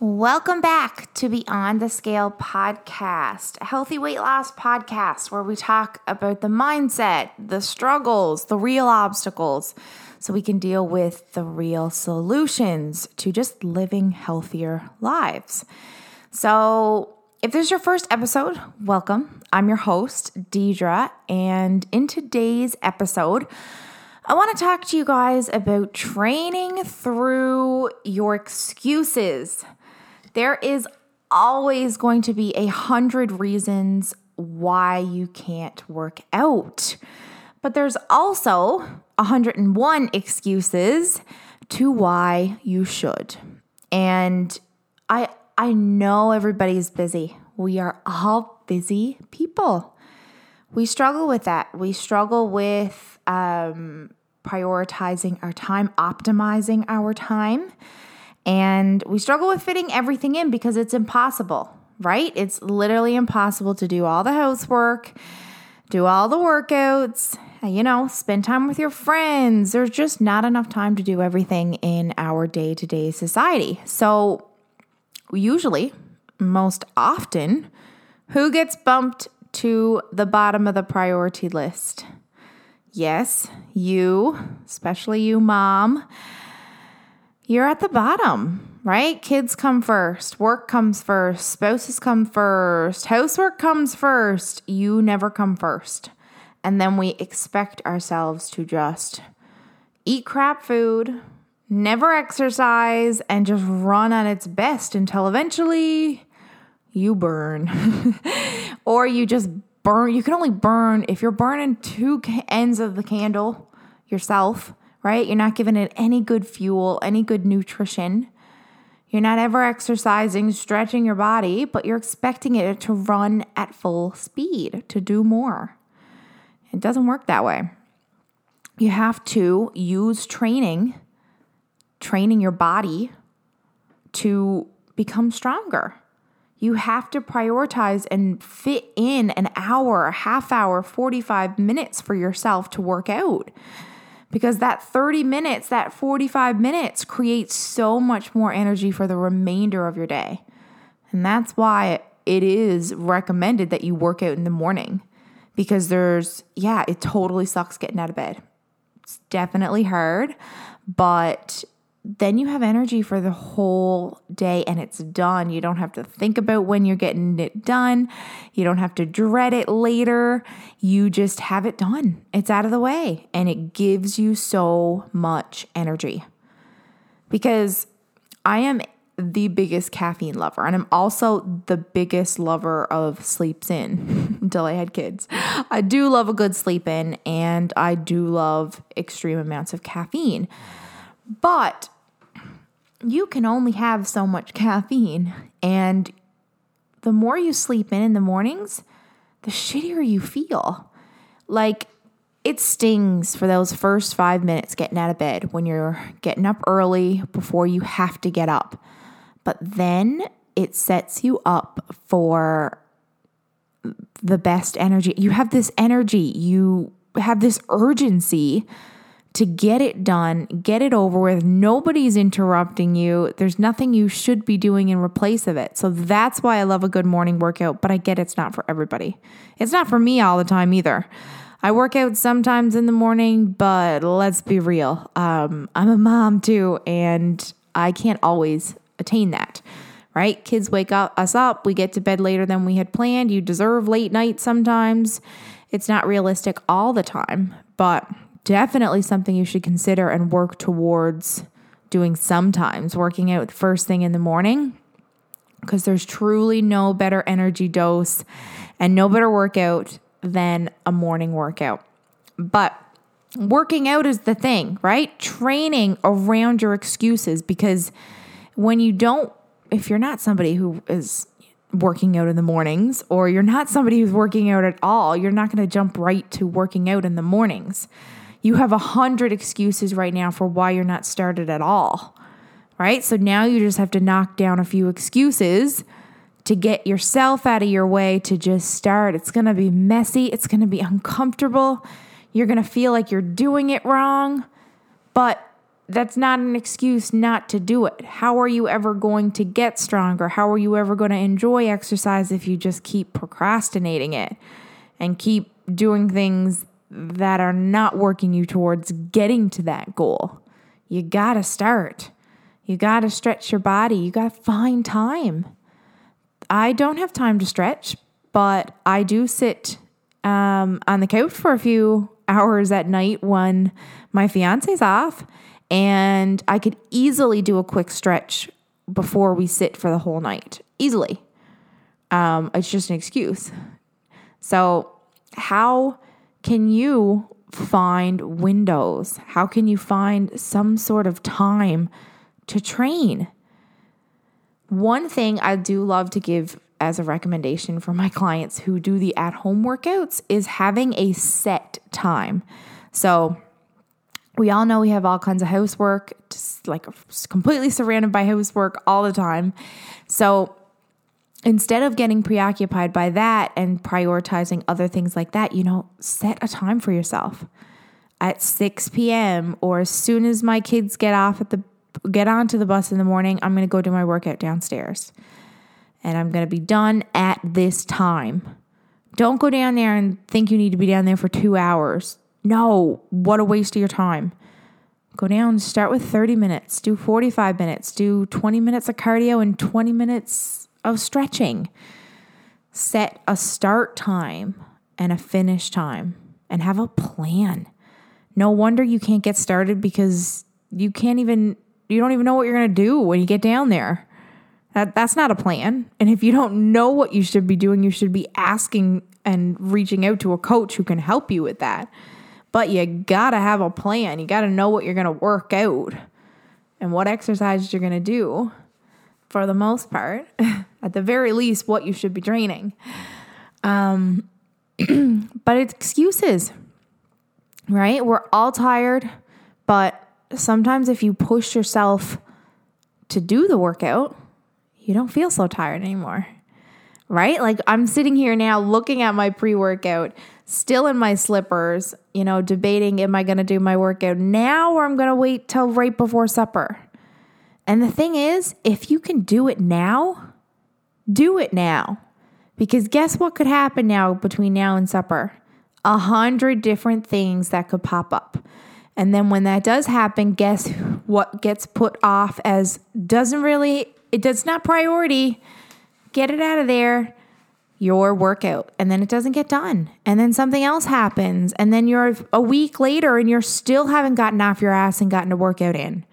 Welcome back to Beyond the Scale podcast, a healthy weight loss podcast where we talk about the mindset, the struggles, the real obstacles, so we can deal with the real solutions to just living healthier lives. So, if this is your first episode, welcome. I'm your host, Deidre, and in today's episode, I want to talk to you guys about training through your excuses. There is always going to be a hundred reasons why you can't work out. But there's also 101 excuses to why you should. And I I know everybody's busy. We are all busy people. We struggle with that. We struggle with um, prioritizing our time, optimizing our time. And we struggle with fitting everything in because it's impossible, right? It's literally impossible to do all the housework, do all the workouts, you know, spend time with your friends. There's just not enough time to do everything in our day to day society. So, usually, most often, who gets bumped to the bottom of the priority list? Yes, you, especially you, mom you're at the bottom, right? Kids come first, work comes first, spouses come first, housework comes first. You never come first. And then we expect ourselves to just eat crap food, never exercise, and just run at its best until eventually you burn. or you just burn. You can only burn if you're burning two ends of the candle yourself right? You're not giving it any good fuel, any good nutrition. You're not ever exercising, stretching your body, but you're expecting it to run at full speed, to do more. It doesn't work that way. You have to use training, training your body to become stronger. You have to prioritize and fit in an hour, a half hour, 45 minutes for yourself to work out because that 30 minutes, that 45 minutes creates so much more energy for the remainder of your day. And that's why it is recommended that you work out in the morning because there's, yeah, it totally sucks getting out of bed. It's definitely hard, but then you have energy for the whole day and it's done. You don't have to think about when you're getting it done. You don't have to dread it later. You just have it done. It's out of the way and it gives you so much energy. Because I am the biggest caffeine lover and I'm also the biggest lover of sleeps in until I had kids. I do love a good sleep in and I do love extreme amounts of caffeine. But you can only have so much caffeine. And the more you sleep in in the mornings, the shittier you feel. Like it stings for those first five minutes getting out of bed when you're getting up early before you have to get up. But then it sets you up for the best energy. You have this energy, you have this urgency to get it done, get it over with. Nobody's interrupting you. There's nothing you should be doing in replace of it. So that's why I love a good morning workout, but I get it's not for everybody. It's not for me all the time either. I work out sometimes in the morning, but let's be real. Um, I'm a mom too, and I can't always attain that right? Kids wake up us up, we get to bed later than we had planned. You deserve late nights sometimes. It's not realistic all the time, but definitely something you should consider and work towards doing sometimes, working out first thing in the morning, because there's truly no better energy dose and no better workout than a morning workout. But working out is the thing, right? Training around your excuses because when you don't, if you're not somebody who is working out in the mornings or you're not somebody who's working out at all, you're not going to jump right to working out in the mornings. You have a hundred excuses right now for why you're not started at all. Right? So now you just have to knock down a few excuses to get yourself out of your way to just start. It's to be messy, it's to be uncomfortable. You're to feel like you're doing it wrong, but that's not an excuse not to do it. How are you ever going to get stronger? How are you ever going to enjoy exercise if you just keep procrastinating it and keep doing things that are not working you towards getting to that goal? You got to start. You got to stretch your body. You got to find time. I don't have time to stretch, but I do sit um, on the couch for a few hours at night when my fiance's off and I could easily do a quick stretch before we sit for the whole night. Easily. Um, it's just an excuse. So, how can you find windows? How can you find some sort of time to train? One thing I do love to give as a recommendation for my clients who do the at home workouts is having a set time. So, we all know we have all kinds of housework, just like completely surrounded by housework all the time. So instead of getting preoccupied by that and prioritizing other things like that, you know, set a time for yourself at 6 p.m. or as soon as my kids get off at the get onto the bus in the morning, I'm going to go do my workout downstairs. And I'm going to be done at this time. Don't go down there and think you need to be down there for 2 hours. No, what a waste of your time. Go down, start with 30 minutes, do 45 minutes, do 20 minutes of cardio and 20 minutes of stretching. Set a start time and a finish time and have a plan. No wonder you can't get started because you can't even, you don't even know what you're going to do when you get down there. That, that's not a plan. And if you don't know what you should be doing, you should be asking and reaching out to a coach who can help you with that. But you gotta have a plan. You gotta know what you're gonna work out and what exercises you're gonna do for the most part. At the very least, what you should be draining. Um, but it's excuses, right? We're all tired, but sometimes if you push yourself to do the workout, you don't feel so tired anymore, right? Like I'm sitting here now looking at my pre workout, still in my slippers, you know, debating am I going to do my workout now or I'm going to wait till right before supper. And the thing is, if you can do it now, do it now. Because guess what could happen now between now and supper? A hundred different things that could pop up. And then when that does happen, guess what gets put off as doesn't really, it does not priority. Get it out of there your workout and then it doesn't get done. And then something else happens. And then you're a week later and you're still haven't gotten off your ass and gotten a workout in.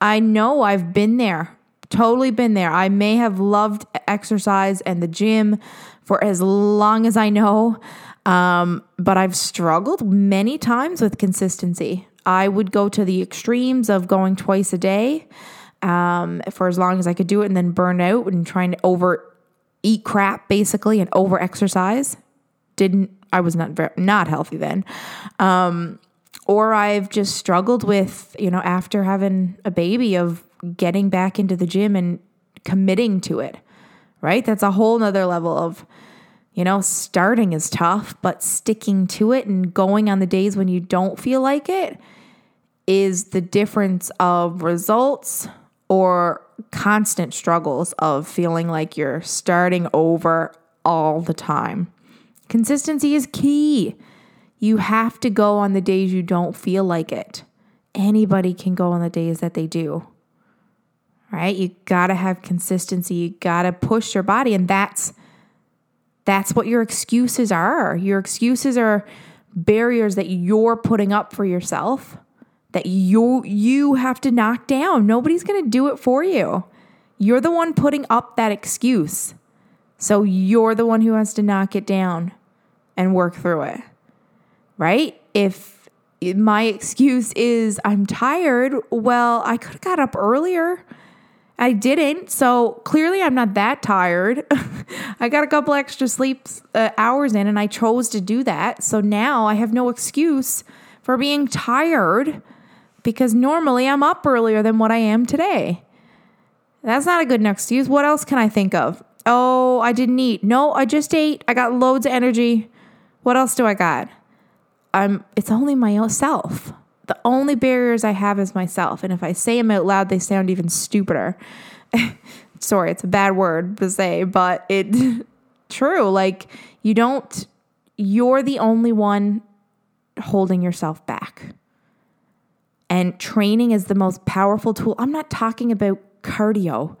I know I've been there, totally been there. I may have loved exercise and the gym for as long as I know, um, but I've struggled many times with consistency. I would go to the extremes of going twice a day um, for as long as I could do it and then burn out and trying to over eat crap basically and over exercise. Didn't I was not very, not healthy then. Um, or I've just struggled with, you know, after having a baby of getting back into the gym and committing to it. Right? That's a whole nother level of, you know, starting is tough, but sticking to it and going on the days when you don't feel like it is the difference of results or constant struggles of feeling like you're starting over all the time. Consistency is key. You have to go on the days you don't feel like it. Anybody can go on the days that they do. Right? You got to have consistency. You got to push your body and that's that's what your excuses are. Your excuses are barriers that you're putting up for yourself that you you have to knock down. Nobody's going to do it for you. You're the one putting up that excuse. So you're the one who has to knock it down and work through it. Right? If my excuse is I'm tired, well, I could have got up earlier. I didn't. So clearly I'm not that tired. I got a couple extra sleep uh, hours in and I chose to do that. So now I have no excuse for being tired because normally I'm up earlier than what I am today. That's not a good excuse. What else can I think of? Oh, I didn't eat. No, I just ate. I got loads of energy. What else do I got? I'm it's only myself The only barriers I have is myself. And if I say them out loud, they sound even stupider. Sorry, it's a bad word to say, but it true. Like you don't you're the only one holding yourself back. And training is the most powerful tool. I'm not talking about cardio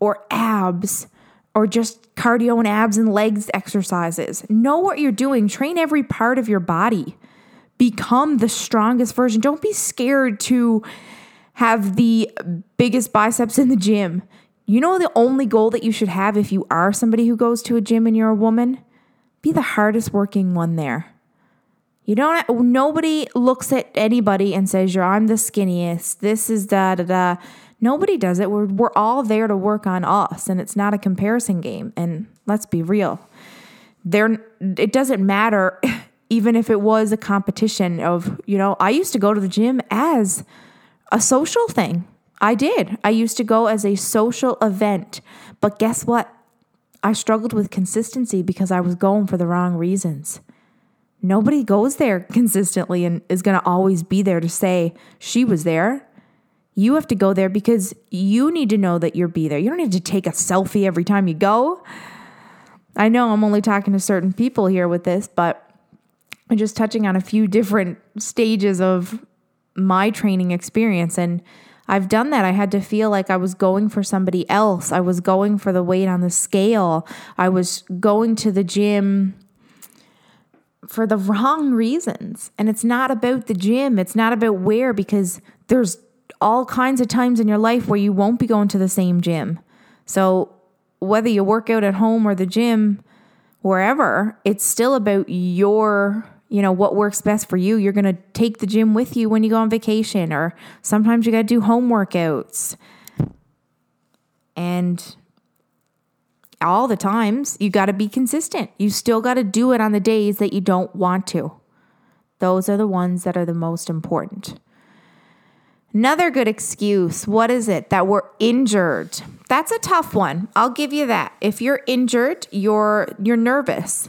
or abs or just cardio and abs and legs exercises. Know what you're doing, train every part of your body. Become the strongest version. Don't be scared to have the biggest biceps in the gym. You know the only goal that you should have if you are somebody who goes to a gym and you're a woman? Be the hardest working one there. You don't nobody looks at anybody and says you're I'm the skinniest. This is da da da. Nobody does it. We're we're all there to work on us and it's not a comparison game. And let's be real. There it doesn't matter even if it was a competition of, you know, I used to go to the gym as a social thing. I did. I used to go as a social event. But guess what? I struggled with consistency because I was going for the wrong reasons. Nobody goes there consistently and is going to always be there to say she was there. You have to go there because you need to know that you'll be there. You don't need to take a selfie every time you go. I know I'm only talking to certain people here with this, but I'm just touching on a few different stages of my training experience. And I've done that. I had to feel like I was going for somebody else. I was going for the weight on the scale. I was going to the gym for the wrong reasons. And it's not about the gym, it's not about where, because there's all kinds of times in your life where you won't be going to the same gym. So, whether you work out at home or the gym, wherever, it's still about your, you know, what works best for you. You're going to take the gym with you when you go on vacation, or sometimes you got to do home workouts. And all the times, you got to be consistent. You still got to do it on the days that you don't want to. Those are the ones that are the most important. Another good excuse, what is it? That we're injured. That's a tough one. I'll give you that. If you're injured, you're you're nervous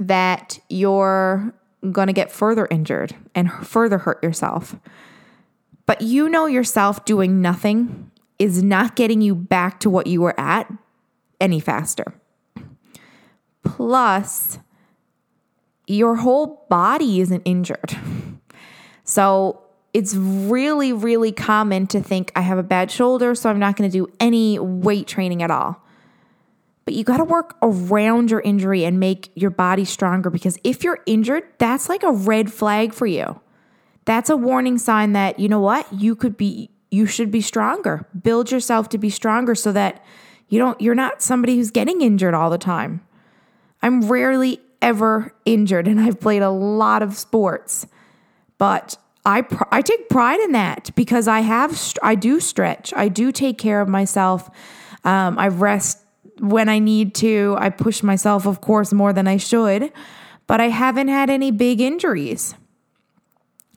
that you're going to get further injured and further hurt yourself. But you know yourself doing nothing is not getting you back to what you were at any faster. Plus, your whole body isn't injured. So it's really, really common to think I have a bad shoulder, so I'm not going to do any weight training at all. But you got to work around your injury and make your body stronger because if you're injured, that's like a red flag for you. That's a warning sign that, you know what, you could be, you should be stronger. Build yourself to be stronger so that you don't you're not somebody who's getting injured all the time. I'm rarely ever injured and I've played a lot of sports. But I pr- I take pride in that because I have I do stretch. I do take care of myself. Um, I rest when I need to. I push myself, of course, more than I should, but I haven't had any big injuries.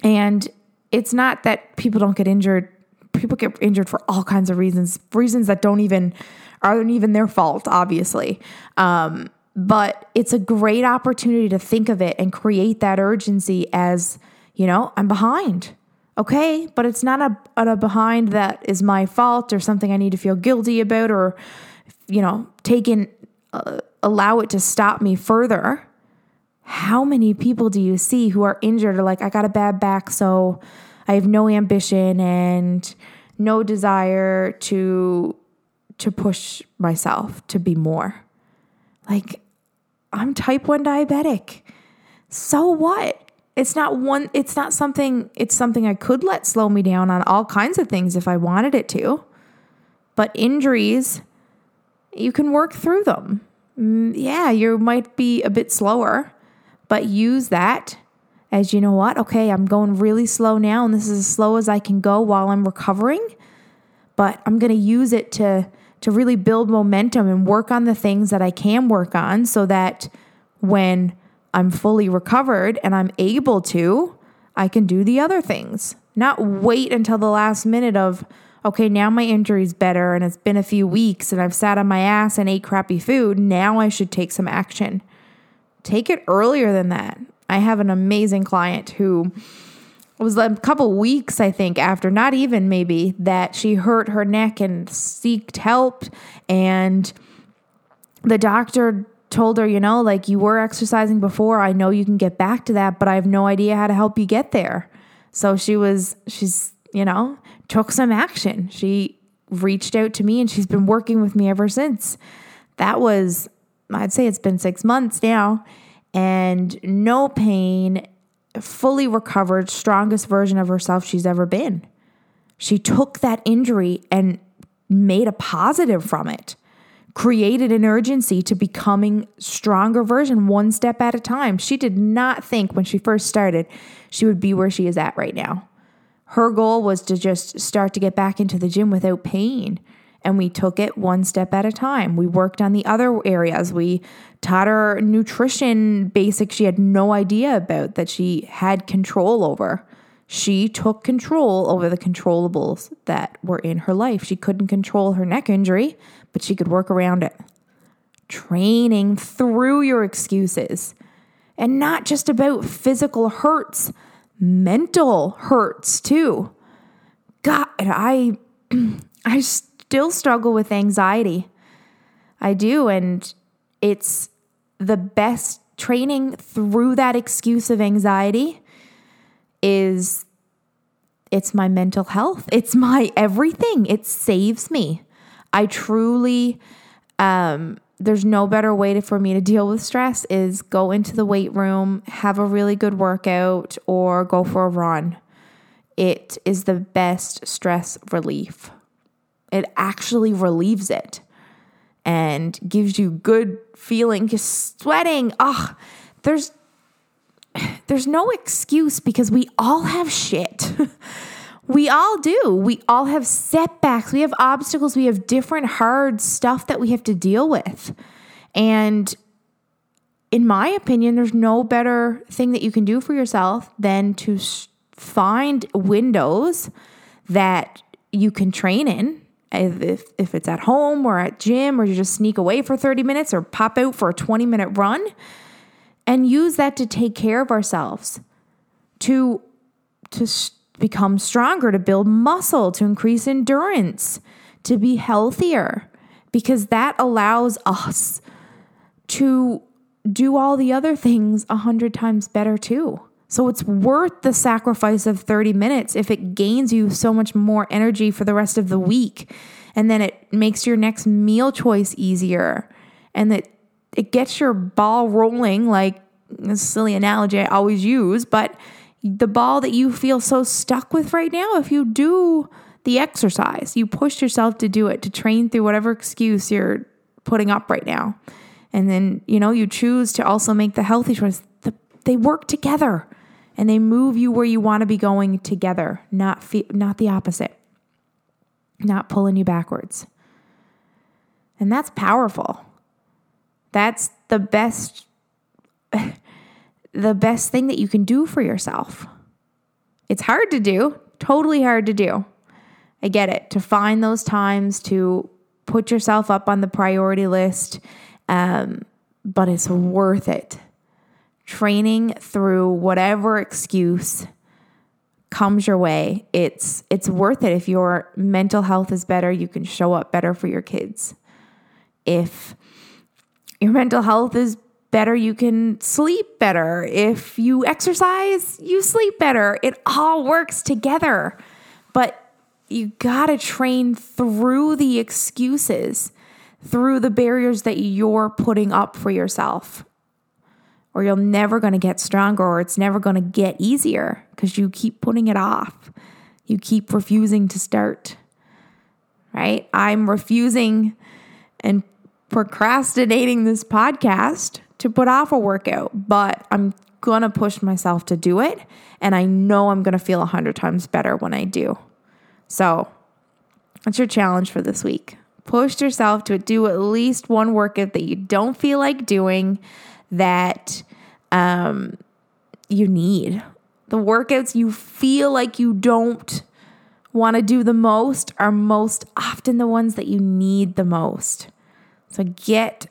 And it's not that people don't get injured. People get injured for all kinds of reasons, reasons that don't even aren't even their fault, obviously. Um, but it's a great opportunity to think of it and create that urgency as, you know, I'm behind. Okay, but it's not a, a behind that is my fault or something I need to feel guilty about or, you know, taking, uh, allow it to stop me further. How many people do you see who are injured or like, I got a bad back, so I have no ambition and no desire to to push myself to be more. Like, I'm type 1 diabetic. So what? It's not one, it's not something, it's something I could let slow me down on all kinds of things if I wanted it to. But injuries, you can work through them. Mm, yeah, you might be a bit slower, but use that as you know what? Okay, I'm going really slow now, and this is as slow as I can go while I'm recovering. But I'm going to use it to to really build momentum and work on the things that I can work on so that when I'm fully recovered and I'm able to, I can do the other things. Not wait until the last minute of, okay, now my injury's better and it's been a few weeks and I've sat on my ass and ate crappy food. Now I should take some action. Take it earlier than that. I have an amazing client who was a couple weeks, I think, after, not even maybe, that she hurt her neck and seeked help. And the doctor told her, you know, like you were exercising before. I know you can get back to that, but I have no idea how to help you get there. So she was, she's, you know, took some action. She reached out to me and she's been working with me ever since. That was, I'd say it's been six months now, and no pain, fully recovered, strongest version of herself she's ever been. She took that injury and made a positive from it created an urgency to becoming stronger version one step at a time. She did not think when she first started she would be where she is at right now. Her goal was to just start to get back into the gym without pain. And we took it one step at a time. We worked on the other areas. We taught her nutrition basics she had no idea about that she had control over. She took control over the controllables that were in her life. She couldn't control her neck injury, but she could work around it. Training through your excuses and not just about physical hurts, mental hurts too. God, I I still struggle with anxiety. I do and it's the best training through that excuse of anxiety is it's my mental health. It's my everything. It saves me. I truly, um, there's no better way to, for me to deal with stress is go into the weight room, have a really good workout, or go for a run. It is the best stress relief. It actually relieves it and gives you good feeling. Just sweating, oh, there's there's no excuse because we all have shit. We all do. We all have setbacks. We have obstacles. We have different hard stuff that we have to deal with. And in my opinion, there's no better thing that you can do for yourself than to find windows that you can train in. If, if it's at home or at gym, or you just sneak away for 30 minutes or pop out for a 20 minute run, and use that to take care of ourselves, to, to, become stronger, to build muscle, to increase endurance, to be healthier, because that allows us to do all the other things a hundred times better too. So it's worth the sacrifice of 30 minutes if it gains you so much more energy for the rest of the week. And then it makes your next meal choice easier. And that it gets your ball rolling, like a silly analogy I always use, but the ball that you feel so stuck with right now, if you do the exercise, you push yourself to do it, to train through whatever excuse you're putting up right now. And then, you know, you choose to also make the healthy choice. The, they work together and they move you where you want to be going together, not fe- not the opposite. Not pulling you backwards. And that's powerful. That's the best the best thing that you can do for yourself. It's hard to do, totally hard to do. I get it. To find those times to put yourself up on the priority list, um, but it's worth it. Training through whatever excuse comes your way, it's it's worth it. If your mental health is better, you can show up better for your kids. If your mental health is better, you can sleep better. If you exercise, you sleep better. It all works together. But you got to train through the excuses, through the barriers that you're putting up for yourself. Or you're never going to get stronger, or it's never going to get easier because you keep putting it off. You keep refusing to start, right? I'm refusing and procrastinating this podcast to put off a workout, but I'm to push myself to do it. And I know I'm to feel a 100 times better when I do. So that's your challenge for this week. Push yourself to do at least one workout that you don't feel like doing that um, you need. The workouts you feel like you don't want to do the most are most often the ones that you need the most. So get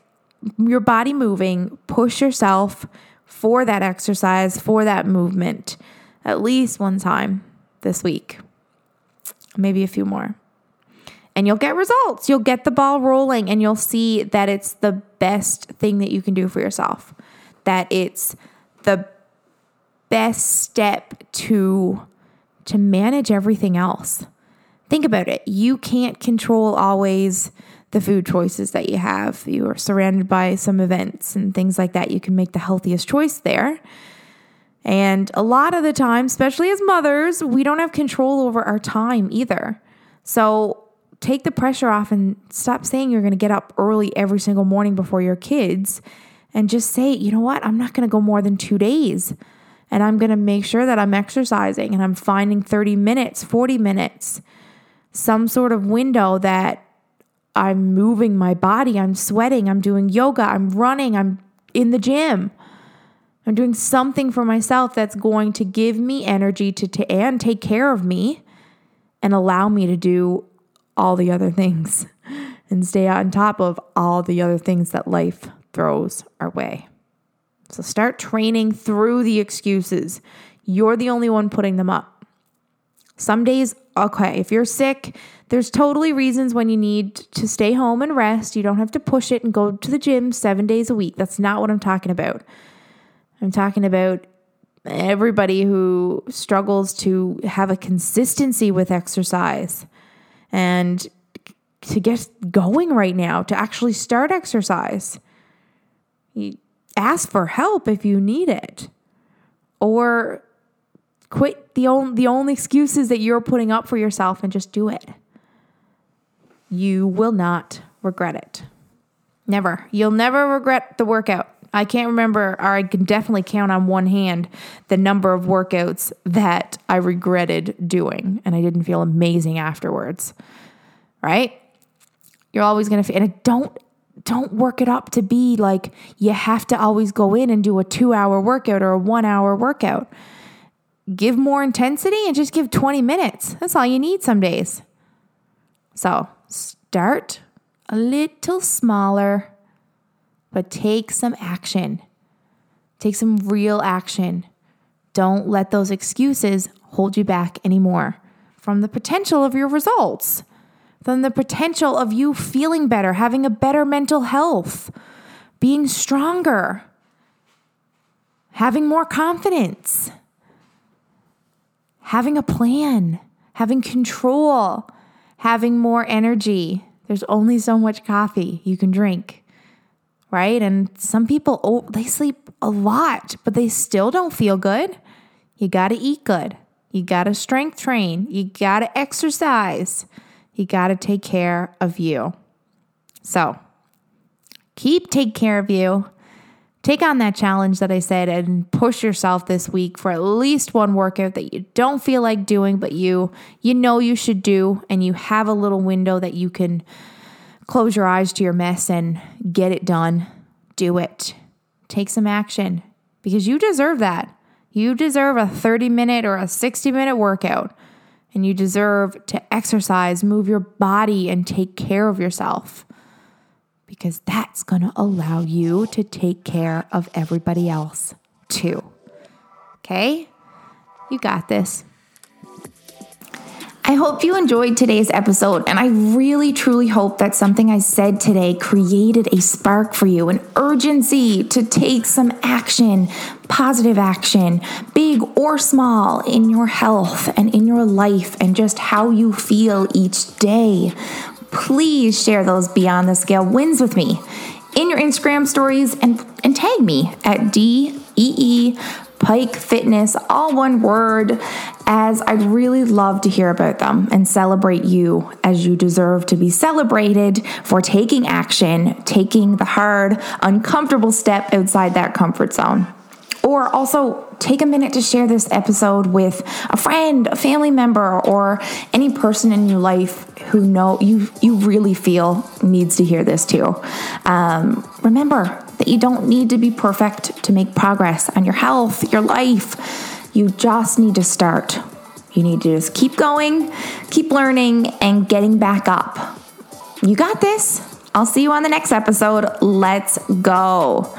your body moving, push yourself for that exercise, for that movement. at least one time this week, maybe a few more. And you'll get results. You'll get the ball rolling and you'll see that it's the best thing that you can do for yourself, that it's the best step to to manage everything else. Think about it. You can't control always the food choices that you have. You are surrounded by some events and things like that. You can make the healthiest choice there. And a lot of the time, especially as mothers, we don't have control over our time either. So take the pressure off and stop saying you're going to get up early every single morning before your kids and just say, you know what, I'm not going to go more than two days. And I'm going to make sure that I'm exercising and I'm finding 30 minutes, 40 minutes, some sort of window that I'm moving my body, I'm sweating, I'm doing yoga, I'm running, I'm in the gym. I'm doing something for myself that's going to give me energy to, to and take care of me and allow me to do all the other things and stay on top of all the other things that life throws our way. So start training through the excuses. You're the only one putting them up. Some days, okay, if you're sick, there's totally reasons when you need to stay home and rest. You don't have to push it and go to the gym seven days a week. That's not what I'm talking about. I'm talking about everybody who struggles to have a consistency with exercise and to get going right now, to actually start exercise. You ask for help if you need it. Or quit the only the only excuses that you're putting up for yourself and just do it. You will not regret it. Never. You'll never regret the workout. I can't remember, or I can definitely count on one hand the number of workouts that I regretted doing and I didn't feel amazing afterwards. Right? You're always going to, feel, and don't don't work it up to be like you have to always go in and do a two hour workout or a one hour workout. Give more intensity and just give 20 minutes. That's all you need some days. So start a little smaller but take some action. Take some real action. Don't let those excuses hold you back anymore from the potential of your results, from the potential of you feeling better, having a better mental health, being stronger, having more confidence, having a plan, having control, having more energy. There's only so much coffee you can drink right? And some people, oh, they sleep a lot, but they still don't feel good. You got to eat good. You got to strength train. You got to exercise. You got to take care of you. So keep take care of you. Take on that challenge that I said and push yourself this week for at least one workout that you don't feel like doing, but you you know you should do, and you have a little window that you can close your eyes to your mess and get it done. Do it. Take some action because you deserve that. You deserve a 30 minute or a 60 minute workout, and you deserve to exercise, move your body, and take care of yourself because that's going to allow you to take care of everybody else too. Okay? You got this. I hope you enjoyed today's episode, and I really truly hope that something I said today created a spark for you, an urgency to take some action, positive action, big or small, in your health and in your life and just how you feel each day. Please share those beyond the scale wins with me in your Instagram stories and, and tag me at DEE Pike Fitness, all one word, as I'd really love to hear about them and celebrate you as you deserve to be celebrated for taking action, taking the hard, uncomfortable step outside that comfort zone. Or also take a minute to share this episode with a friend, a family member, or any person in your life who know you you really feel needs to hear this too. Um, remember that you don't need to be perfect to make progress on your health, your life. You just need to start. You need to just keep going, keep learning, and getting back up. You got this. I'll see you on the next episode. Let's go.